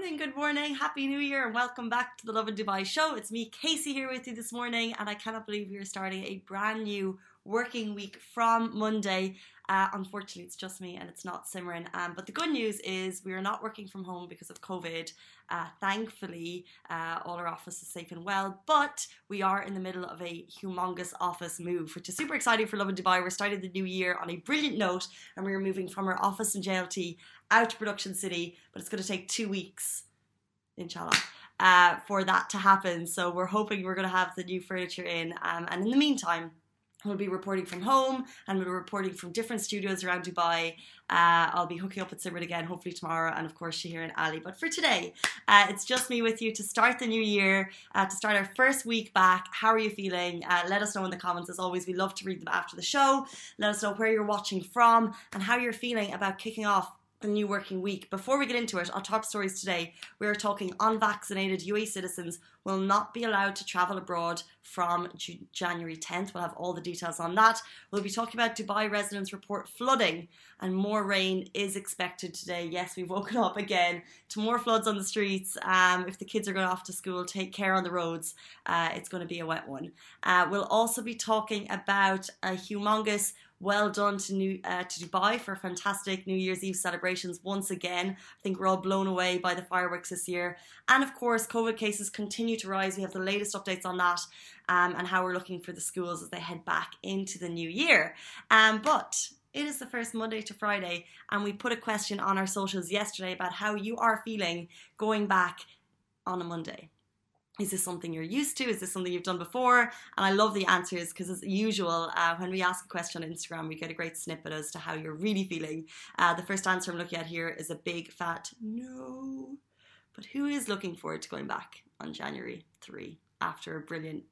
morning, good morning, happy new year, and welcome back to the Lovin Dubai show. It's me, Casey, here with you this morning, and I cannot believe we are starting a brand new working week from Monday. Uh, unfortunately, it's just me and it's not Simran. Um, but the good news is we are not working from home because of COVID. Uh, thankfully, uh, all our office is safe and well. But we are in the middle of a humongous office move, which is super exciting for Lovin Dubai. We're starting the new year on a brilliant note, and we're moving from our office in JLT out to Production City. But it's going to take two weeks, inshallah. Uh, for that to happen, so we're hoping we're going to have the new furniture in, um, and in the meantime, We'll be reporting from home and we'll be reporting from different studios around Dubai. Uh, I'll be hooking up with Simran again, hopefully tomorrow, and of course Shahir and Ali. But for today, uh, it's just me with you to start the new year, uh, to start our first week back. How are you feeling? Uh, let us know in the comments. As always, we love to read them after the show. Let us know where you're watching from and how you're feeling about kicking off the new working week. Before we get into it, our top stories today, we are talking unvaccinated UAE citizens will not be allowed to travel abroad from January 10th. We'll have all the details on that. We'll be talking about Dubai residents report flooding and more rain is expected today. Yes, we've woken up again to more floods on the streets. Um, if the kids are going off to school, take care on the roads. Uh, it's going to be a wet one. Uh, we'll also be talking about a humongous well done to New uh, to Dubai for fantastic New Year's Eve celebrations once again. I think we're all blown away by the fireworks this year, and of course, COVID cases continue to rise. We have the latest updates on that um, and how we're looking for the schools as they head back into the new year. Um, but it is the first Monday to Friday, and we put a question on our socials yesterday about how you are feeling going back on a Monday. Is this something you're used to? Is this something you've done before? And I love the answers because, as usual, uh, when we ask a question on Instagram, we get a great snippet as to how you're really feeling. Uh, the first answer I'm looking at here is a big fat no. But who is looking forward to going back on January 3 after a brilliant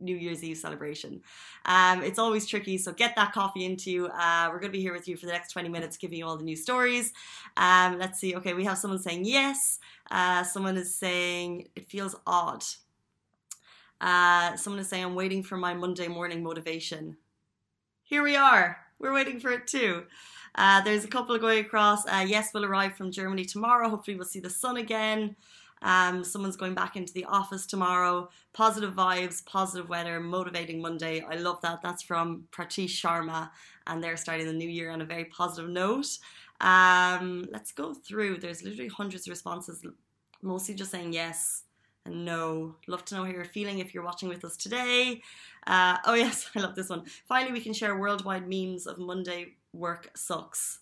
New Year's Eve celebration. Um, it's always tricky, so get that coffee into you. Uh, we're going to be here with you for the next 20 minutes, giving you all the new stories. Um, let's see. Okay, we have someone saying yes. Uh, someone is saying it feels odd. Uh, someone is saying I'm waiting for my Monday morning motivation. Here we are. We're waiting for it too. Uh, there's a couple going across. Uh, yes, we'll arrive from Germany tomorrow. Hopefully, we'll see the sun again. Um, someone's going back into the office tomorrow. Positive vibes, positive weather, motivating Monday. I love that. That's from Pratish Sharma, and they're starting the new year on a very positive note. Um, let's go through. There's literally hundreds of responses, mostly just saying yes no. Love to know how you're feeling if you're watching with us today. Uh, oh, yes, I love this one. Finally, we can share worldwide memes of Monday work sucks.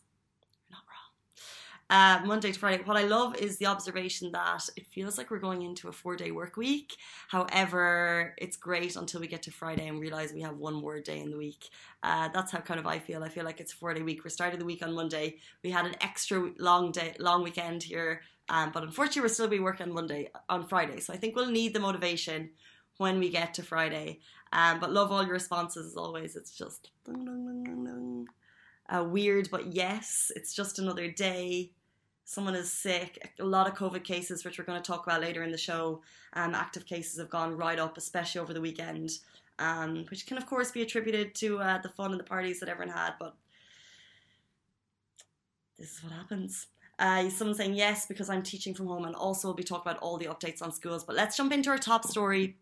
You're not wrong. Uh, Monday to Friday. What I love is the observation that it feels like we're going into a four day work week. However, it's great until we get to Friday and realize we have one more day in the week. Uh, that's how kind of I feel. I feel like it's a four day week. We're starting the week on Monday. We had an extra long day, long weekend here, um, but unfortunately, we'll still be working on Monday, on Friday. So I think we'll need the motivation when we get to Friday. Um, but love all your responses as always. It's just uh, weird, but yes, it's just another day someone is sick, a lot of COVID cases, which we're going to talk about later in the show, um, active cases have gone right up, especially over the weekend, um, which can, of course, be attributed to uh, the fun and the parties that everyone had, but this is what happens. Uh, someone saying yes because I'm teaching from home, and also we'll be talking about all the updates on schools. But let's jump into our top story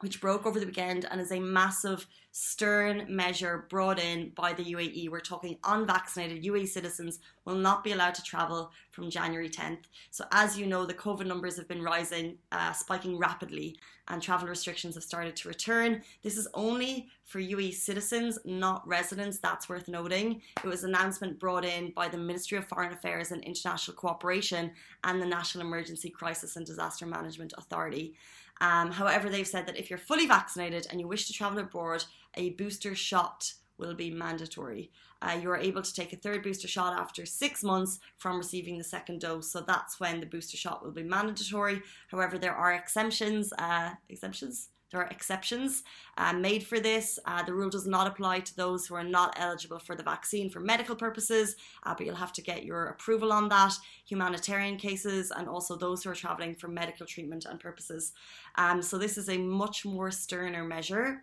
which broke over the weekend and is a massive stern measure brought in by the UAE. We're talking unvaccinated UAE citizens will not be allowed to travel from January 10th. So, as you know, the COVID numbers have been rising, uh, spiking rapidly, and travel restrictions have started to return. This is only for UAE citizens, not residents. That's worth noting. It was an announcement brought in by the Ministry of Foreign Affairs and International Cooperation and the National Emergency Crisis and Disaster Management Authority. Um, however, they've said that if you're fully vaccinated and you wish to travel abroad, a booster shot will be mandatory. Uh, you are able to take a third booster shot after six months from receiving the second dose, so that's when the booster shot will be mandatory. However, there are exemptions. Uh, exemptions there are exceptions uh, made for this. Uh, the rule does not apply to those who are not eligible for the vaccine for medical purposes, uh, but you'll have to get your approval on that. Humanitarian cases and also those who are traveling for medical treatment and purposes. Um, so this is a much more sterner measure,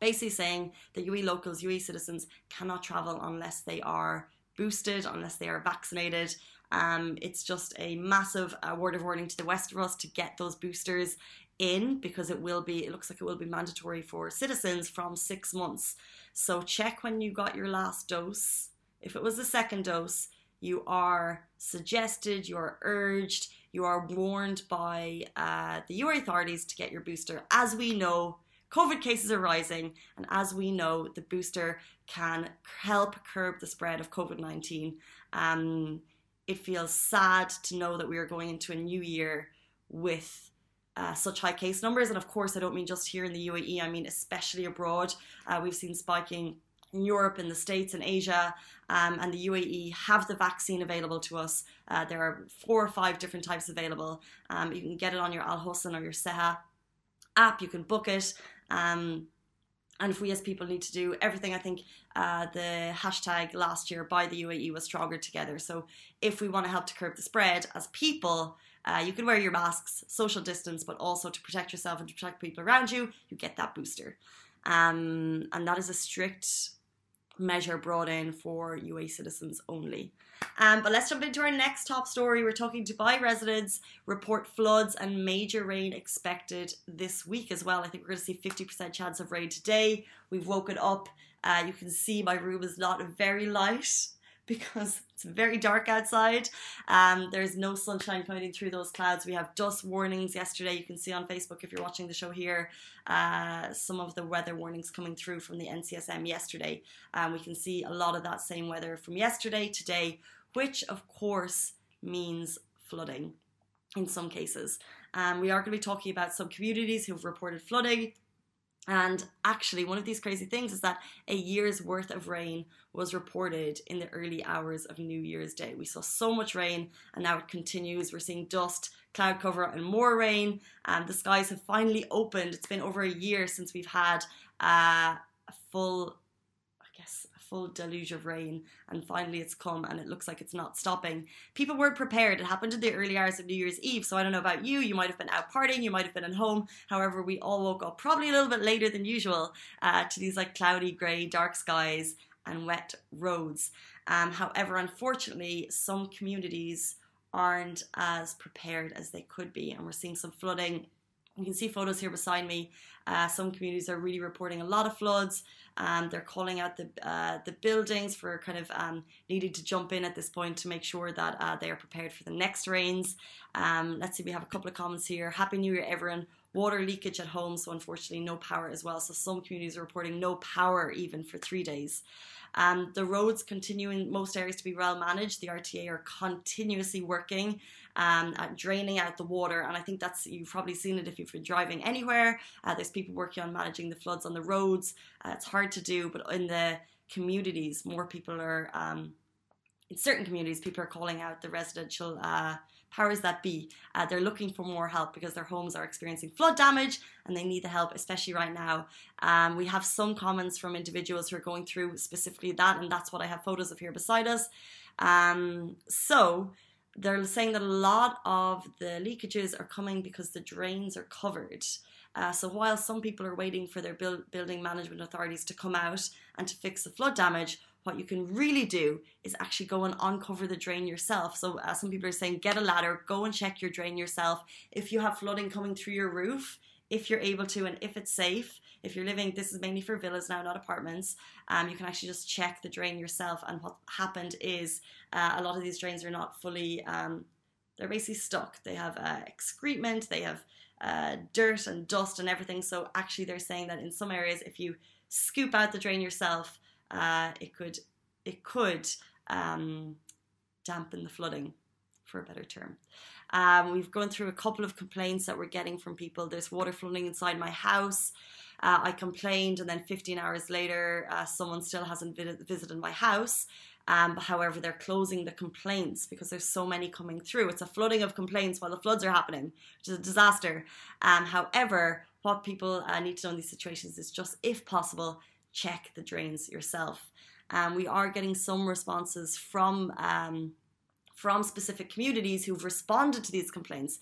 basically saying that UE locals, UE citizens cannot travel unless they are boosted, unless they are vaccinated. Um, it's just a massive uh, word of warning to the west of us to get those boosters in because it will be, it looks like it will be mandatory for citizens from six months. So check when you got your last dose. If it was the second dose, you are suggested, you are urged, you are warned by uh, the UA authorities to get your booster. As we know, COVID cases are rising, and as we know, the booster can help curb the spread of COVID 19. Um, it feels sad to know that we are going into a new year with uh, such high case numbers. And of course, I don't mean just here in the UAE, I mean especially abroad. Uh, we've seen spiking in Europe, in the States, in Asia, um, and the UAE have the vaccine available to us. Uh, there are four or five different types available. Um, you can get it on your Al Hosn or your Seha app, you can book it. Um, and if we as people need to do everything, I think uh, the hashtag last year by the UAE was stronger together. So if we want to help to curb the spread as people, uh, you can wear your masks, social distance, but also to protect yourself and to protect people around you, you get that booster. Um, and that is a strict measure brought in for UA citizens only. Um, but let's jump into our next top story. We're talking Dubai residents report floods and major rain expected this week as well. I think we're going to see 50% chance of rain today. We've woken up. Uh, you can see my room is not very light because it's very dark outside. Um, there's no sunshine coming through those clouds. We have dust warnings yesterday. You can see on Facebook if you're watching the show here uh, some of the weather warnings coming through from the NCSM yesterday. Um, we can see a lot of that same weather from yesterday, today, which of course means flooding in some cases. Um, we are going to be talking about some communities who've reported flooding. And actually, one of these crazy things is that a year's worth of rain was reported in the early hours of New Year's Day. We saw so much rain, and now it continues. We're seeing dust, cloud cover, and more rain. And the skies have finally opened. It's been over a year since we've had uh, a full full deluge of rain, and finally it's come and it looks like it's not stopping. People weren't prepared. It happened in the early hours of New Year's Eve, so I don't know about you. You might have been out partying, you might have been at home. However, we all woke up probably a little bit later than usual uh, to these like cloudy, grey, dark skies and wet roads. Um, however, unfortunately, some communities aren't as prepared as they could be, and we're seeing some flooding. You can see photos here beside me. Uh, some communities are really reporting a lot of floods. Um, they're calling out the uh, the buildings for kind of um, needing to jump in at this point to make sure that uh, they are prepared for the next rains. Um, let's see, we have a couple of comments here. Happy New Year, everyone. Water leakage at home, so unfortunately no power as well. So some communities are reporting no power even for three days. Um, the roads continue in most areas to be well managed. The RTA are continuously working um, at draining out the water, and I think that's you've probably seen it if you've been driving anywhere. Uh, there's people working on managing the floods on the roads. Uh, it's hard to do, but in the communities, more people are. Um, in certain communities, people are calling out the residential uh, powers that be. Uh, they're looking for more help because their homes are experiencing flood damage and they need the help, especially right now. Um, we have some comments from individuals who are going through specifically that, and that's what I have photos of here beside us. Um, so they're saying that a lot of the leakages are coming because the drains are covered. Uh, so while some people are waiting for their build, building management authorities to come out and to fix the flood damage, what you can really do is actually go and uncover the drain yourself. So uh, some people are saying get a ladder, go and check your drain yourself. If you have flooding coming through your roof, if you're able to and if it's safe, if you're living, this is mainly for villas now, not apartments, um, you can actually just check the drain yourself. And what happened is uh, a lot of these drains are not fully, um, they're basically stuck. They have uh, excrement, they have uh, dirt and dust and everything. So actually, they're saying that in some areas, if you scoop out the drain yourself, uh, it could it could um, dampen the flooding, for a better term. Um, we've gone through a couple of complaints that we're getting from people. There's water flooding inside my house. Uh, I complained, and then 15 hours later, uh, someone still hasn't visited my house. Um, however, they're closing the complaints because there's so many coming through. It's a flooding of complaints while the floods are happening, which is a disaster. Um, however, what people uh, need to know in these situations is just, if possible, check the drains yourself. Um, we are getting some responses from um, from specific communities who've responded to these complaints.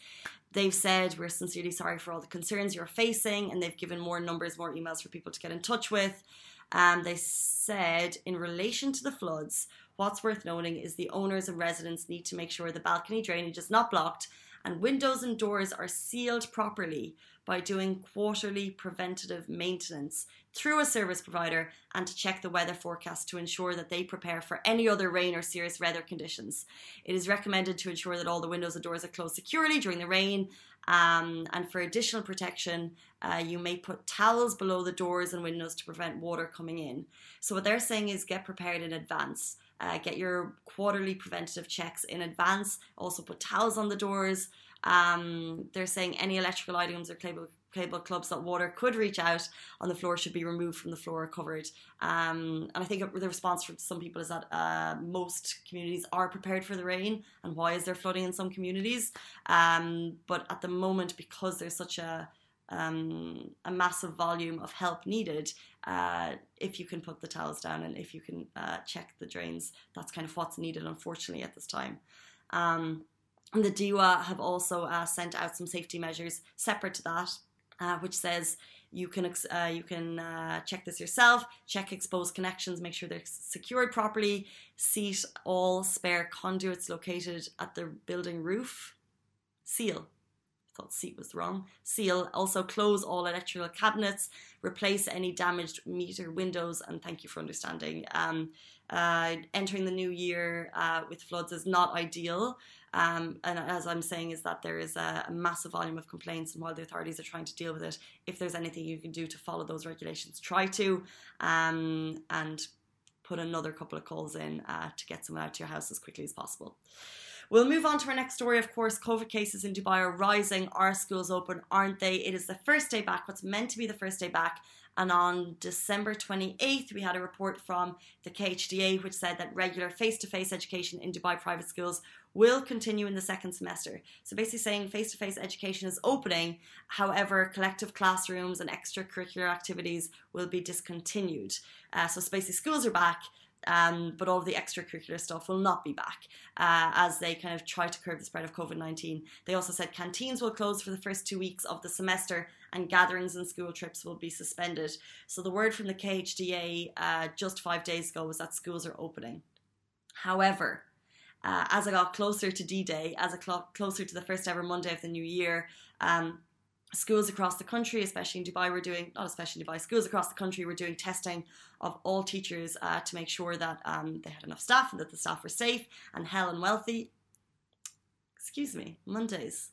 They've said we're sincerely sorry for all the concerns you're facing, and they've given more numbers, more emails for people to get in touch with. Um, they said in relation to the floods, what's worth noting is the owners and residents need to make sure the balcony drainage is not blocked and windows and doors are sealed properly by doing quarterly preventative maintenance through a service provider and to check the weather forecast to ensure that they prepare for any other rain or serious weather conditions. It is recommended to ensure that all the windows and doors are closed securely during the rain. Um, and for additional protection, uh, you may put towels below the doors and windows to prevent water coming in. So, what they're saying is get prepared in advance. Uh, get your quarterly preventative checks in advance. Also, put towels on the doors. Um, they're saying any electrical items or cable, cable clubs that water could reach out on the floor should be removed from the floor or covered. Um, and I think the response from some people is that uh, most communities are prepared for the rain. And why is there flooding in some communities? Um, but at the moment, because there's such a um, a massive volume of help needed, uh, if you can put the towels down and if you can uh, check the drains, that's kind of what's needed, unfortunately, at this time. Um, and the DEWA have also uh, sent out some safety measures separate to that, uh, which says you can uh, you can uh, check this yourself, check exposed connections, make sure they're secured properly, seat all spare conduits located at the building roof, seal. Thought seat was wrong. Seal. Also close all electrical cabinets, replace any damaged meter windows, and thank you for understanding. Um, uh, entering the new year uh, with floods is not ideal. Um, and as I'm saying, is that there is a, a, massive volume of complaints, and while the authorities are trying to deal with it, if there's anything you can do to follow those regulations, try to, um, and put another couple of calls in uh, to get someone out to your house as quickly as possible. We'll move on to our next story. Of course, COVID cases in Dubai are rising. Are schools open? Aren't they? It is the first day back, what's meant to be the first day back. And on December 28th, we had a report from the KHDA which said that regular face to face education in Dubai private schools will continue in the second semester. So basically saying face to face education is opening, however, collective classrooms and extracurricular activities will be discontinued. Uh, so basically, schools are back. Um, but all the extracurricular stuff will not be back uh, as they kind of try to curb the spread of COVID 19. They also said canteens will close for the first two weeks of the semester and gatherings and school trips will be suspended. So the word from the KHDA uh, just five days ago was that schools are opening. However, uh, as I got closer to D Day, as I got closer to the first ever Monday of the new year, um, schools across the country, especially in Dubai, were doing, not especially Dubai, schools across the country were doing testing of all teachers uh, to make sure that um, they had enough staff and that the staff were safe and hell and wealthy. Excuse me, Mondays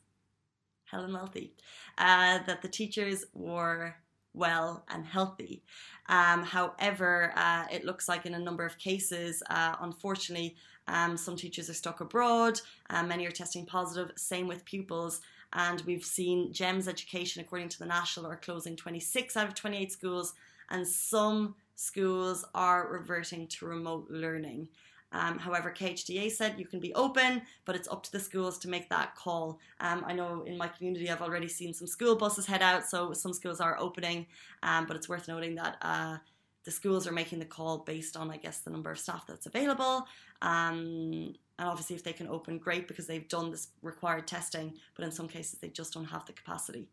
Helen Wealthy, uh, that the teachers were well and healthy. Um, however, uh, it looks like in a number of cases, uh, unfortunately, um, some teachers are stuck abroad, uh, many are testing positive, same with pupils. And we've seen GEMS Education, according to the National, are closing 26 out of 28 schools, and some schools are reverting to remote learning. Um, however, KHDA said you can be open, but it's up to the schools to make that call. Um, I know in my community I've already seen some school buses head out, so some schools are opening, um, but it's worth noting that. Uh, the schools are making the call based on, I guess, the number of staff that's available. Um, and obviously, if they can open, great because they've done this required testing, but in some cases, they just don't have the capacity.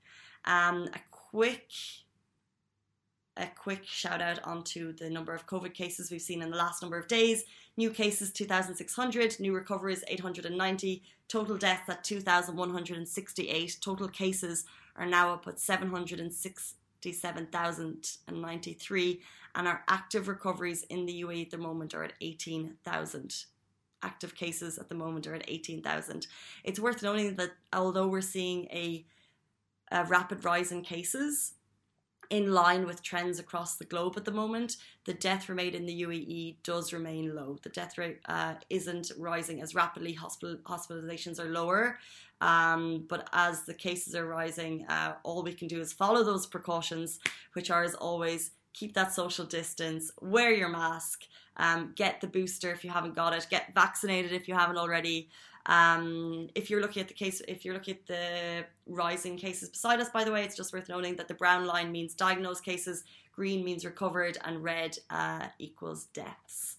Um, a quick a quick shout out onto the number of COVID cases we've seen in the last number of days. New cases 2,600, new recoveries 890, total deaths at 2,168. Total cases are now up at 767,093, and our active recoveries in the UAE at the moment are at 18,000 active cases at the moment are at 18,000. It's worth noting that although we're seeing a, a rapid rise in cases, in line with trends across the globe at the moment. The death rate in the UAE does remain low. The death rate uh, isn't rising as rapidly. Hospital hospitalizations are lower, um, but as the cases are rising, uh, all we can do is follow those precautions, which are as always keep that social distance, wear your mask, um, get the booster if you haven't got it, get vaccinated if you haven't already. Um, if you're looking at the case, if you're looking at the rising cases beside us, by the way, it's just worth noting that the brown line means diagnosed cases, green means recovered, and red uh, equals deaths.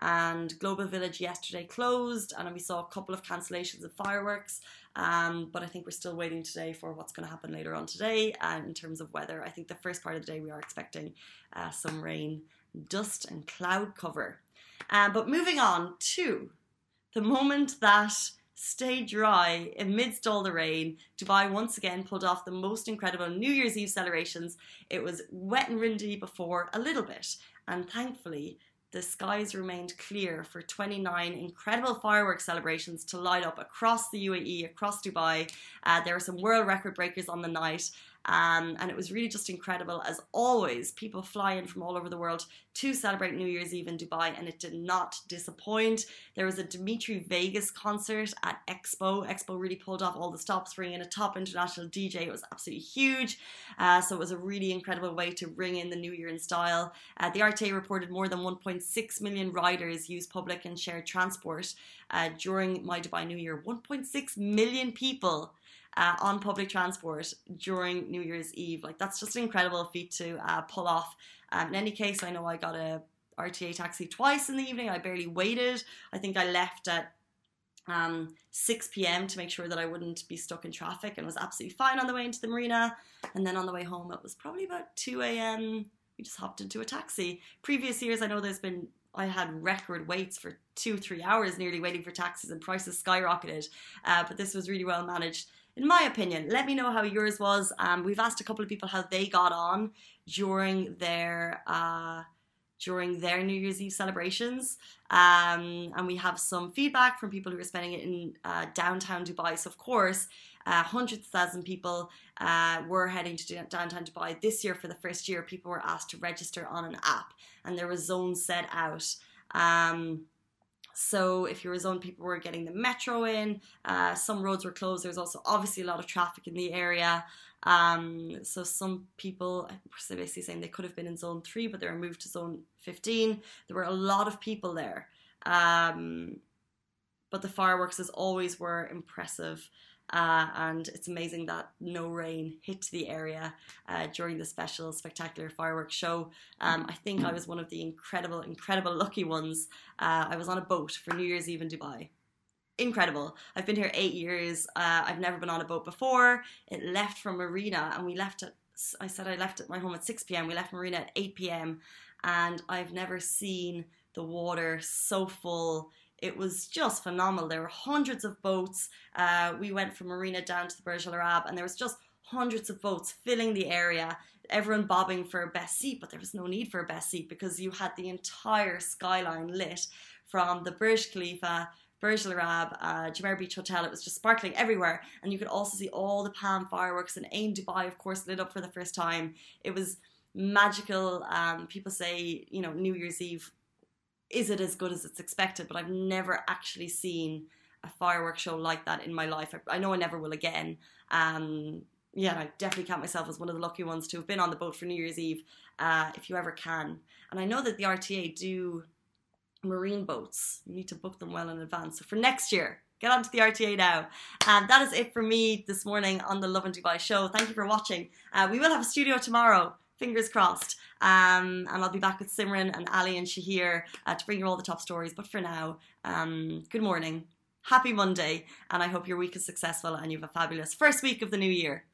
And Global Village yesterday closed, and we saw a couple of cancellations of fireworks. Um, but I think we're still waiting today for what's going to happen later on today. And in terms of weather, I think the first part of the day we are expecting uh, some rain dust and cloud cover. Uh, but moving on to the moment that stayed dry amidst all the rain. Dubai once again pulled off the most incredible New Year's Eve celebrations. It was wet and windy before a little bit, and thankfully, the skies remained clear for 29 incredible fireworks celebrations to light up across the UAE, across Dubai. Uh, there were some world record breakers on the night, um, and it was really just incredible. As always, people fly in from all over the world to celebrate New Year's Eve in Dubai, and it did not disappoint. There was a Dimitri Vegas concert at Expo. Expo really pulled off all the stops, bringing in a top international DJ. It was absolutely huge. Uh, so it was a really incredible way to bring in the New Year in style. Uh, the RTA reported more than 1.6 million riders used public and shared transport uh, during My Dubai New Year. 1.6 million people uh, on public transport during New Year's Eve. Like that's just an incredible feat to uh, pull off. Um, in any case, I know I got a RTA taxi twice in the evening. I barely waited. I think I left at um, 6 p.m. to make sure that I wouldn't be stuck in traffic and was absolutely fine on the way into the marina. And then on the way home, it was probably about 2 a.m. We just hopped into a taxi. Previous years, I know there's been I had record waits for two, three hours nearly waiting for taxis and prices skyrocketed. Uh, but this was really well managed in my opinion. Let me know how yours was. Um, we've asked a couple of people how they got on during their uh, during their New Year's Eve celebrations, um, and we have some feedback from people who are spending it in uh, downtown Dubai. So of course. Uh, hundreds of thousand people uh, were heading to downtown Dubai this year for the first year. People were asked to register on an app, and there were zones set out. Um, so if you were zone, people were getting the metro in. Uh, some roads were closed. There was also obviously a lot of traffic in the area. Um, so some people were basically saying they could have been in zone three, but they were moved to zone 15. There were a lot of people there. Um, but the fireworks, as always, were impressive. Uh, and it's amazing that no rain hit the area uh, during the special spectacular fireworks show. Um, I think I was one of the incredible, incredible lucky ones. Uh, I was on a boat for New Year's Eve in Dubai. Incredible. I've been here eight years. Uh, I've never been on a boat before. It left from Marina and we left at, I said I left at my home at 6 p.m. We left Marina at 8 p.m. And I've never seen the water so full it was just phenomenal. There were hundreds of boats. Uh, we went from Marina down to the Burj Al Arab, and there was just hundreds of boats filling the area. Everyone bobbing for a best seat, but there was no need for a best seat because you had the entire skyline lit from the Burj Khalifa, Burj Al Arab, uh, Jumeirah Beach Hotel. It was just sparkling everywhere, and you could also see all the palm fireworks. And Ain Dubai, of course, lit up for the first time. It was magical. Um, people say, you know, New Year's Eve is it as good as it's expected? But I've never actually seen a fireworks show like that in my life. I, I know I never will again. Um, yeah, I definitely count myself as one of the lucky ones to have been on the boat for New Year's Eve, uh, if you ever can. And I know that the RTA do marine boats. You need to book them well in advance. So for next year, get onto the RTA now. And that is it for me this morning on the Lovin Dubai show. Thank you for watching. Uh, we will have a studio tomorrow fingers crossed. Um, and I'll be back with Simran and Ali and Shahir uh, to bring you all the top stories. But for now, um, good morning, happy Monday, and I hope your week is successful and you have a fabulous first week of the new year.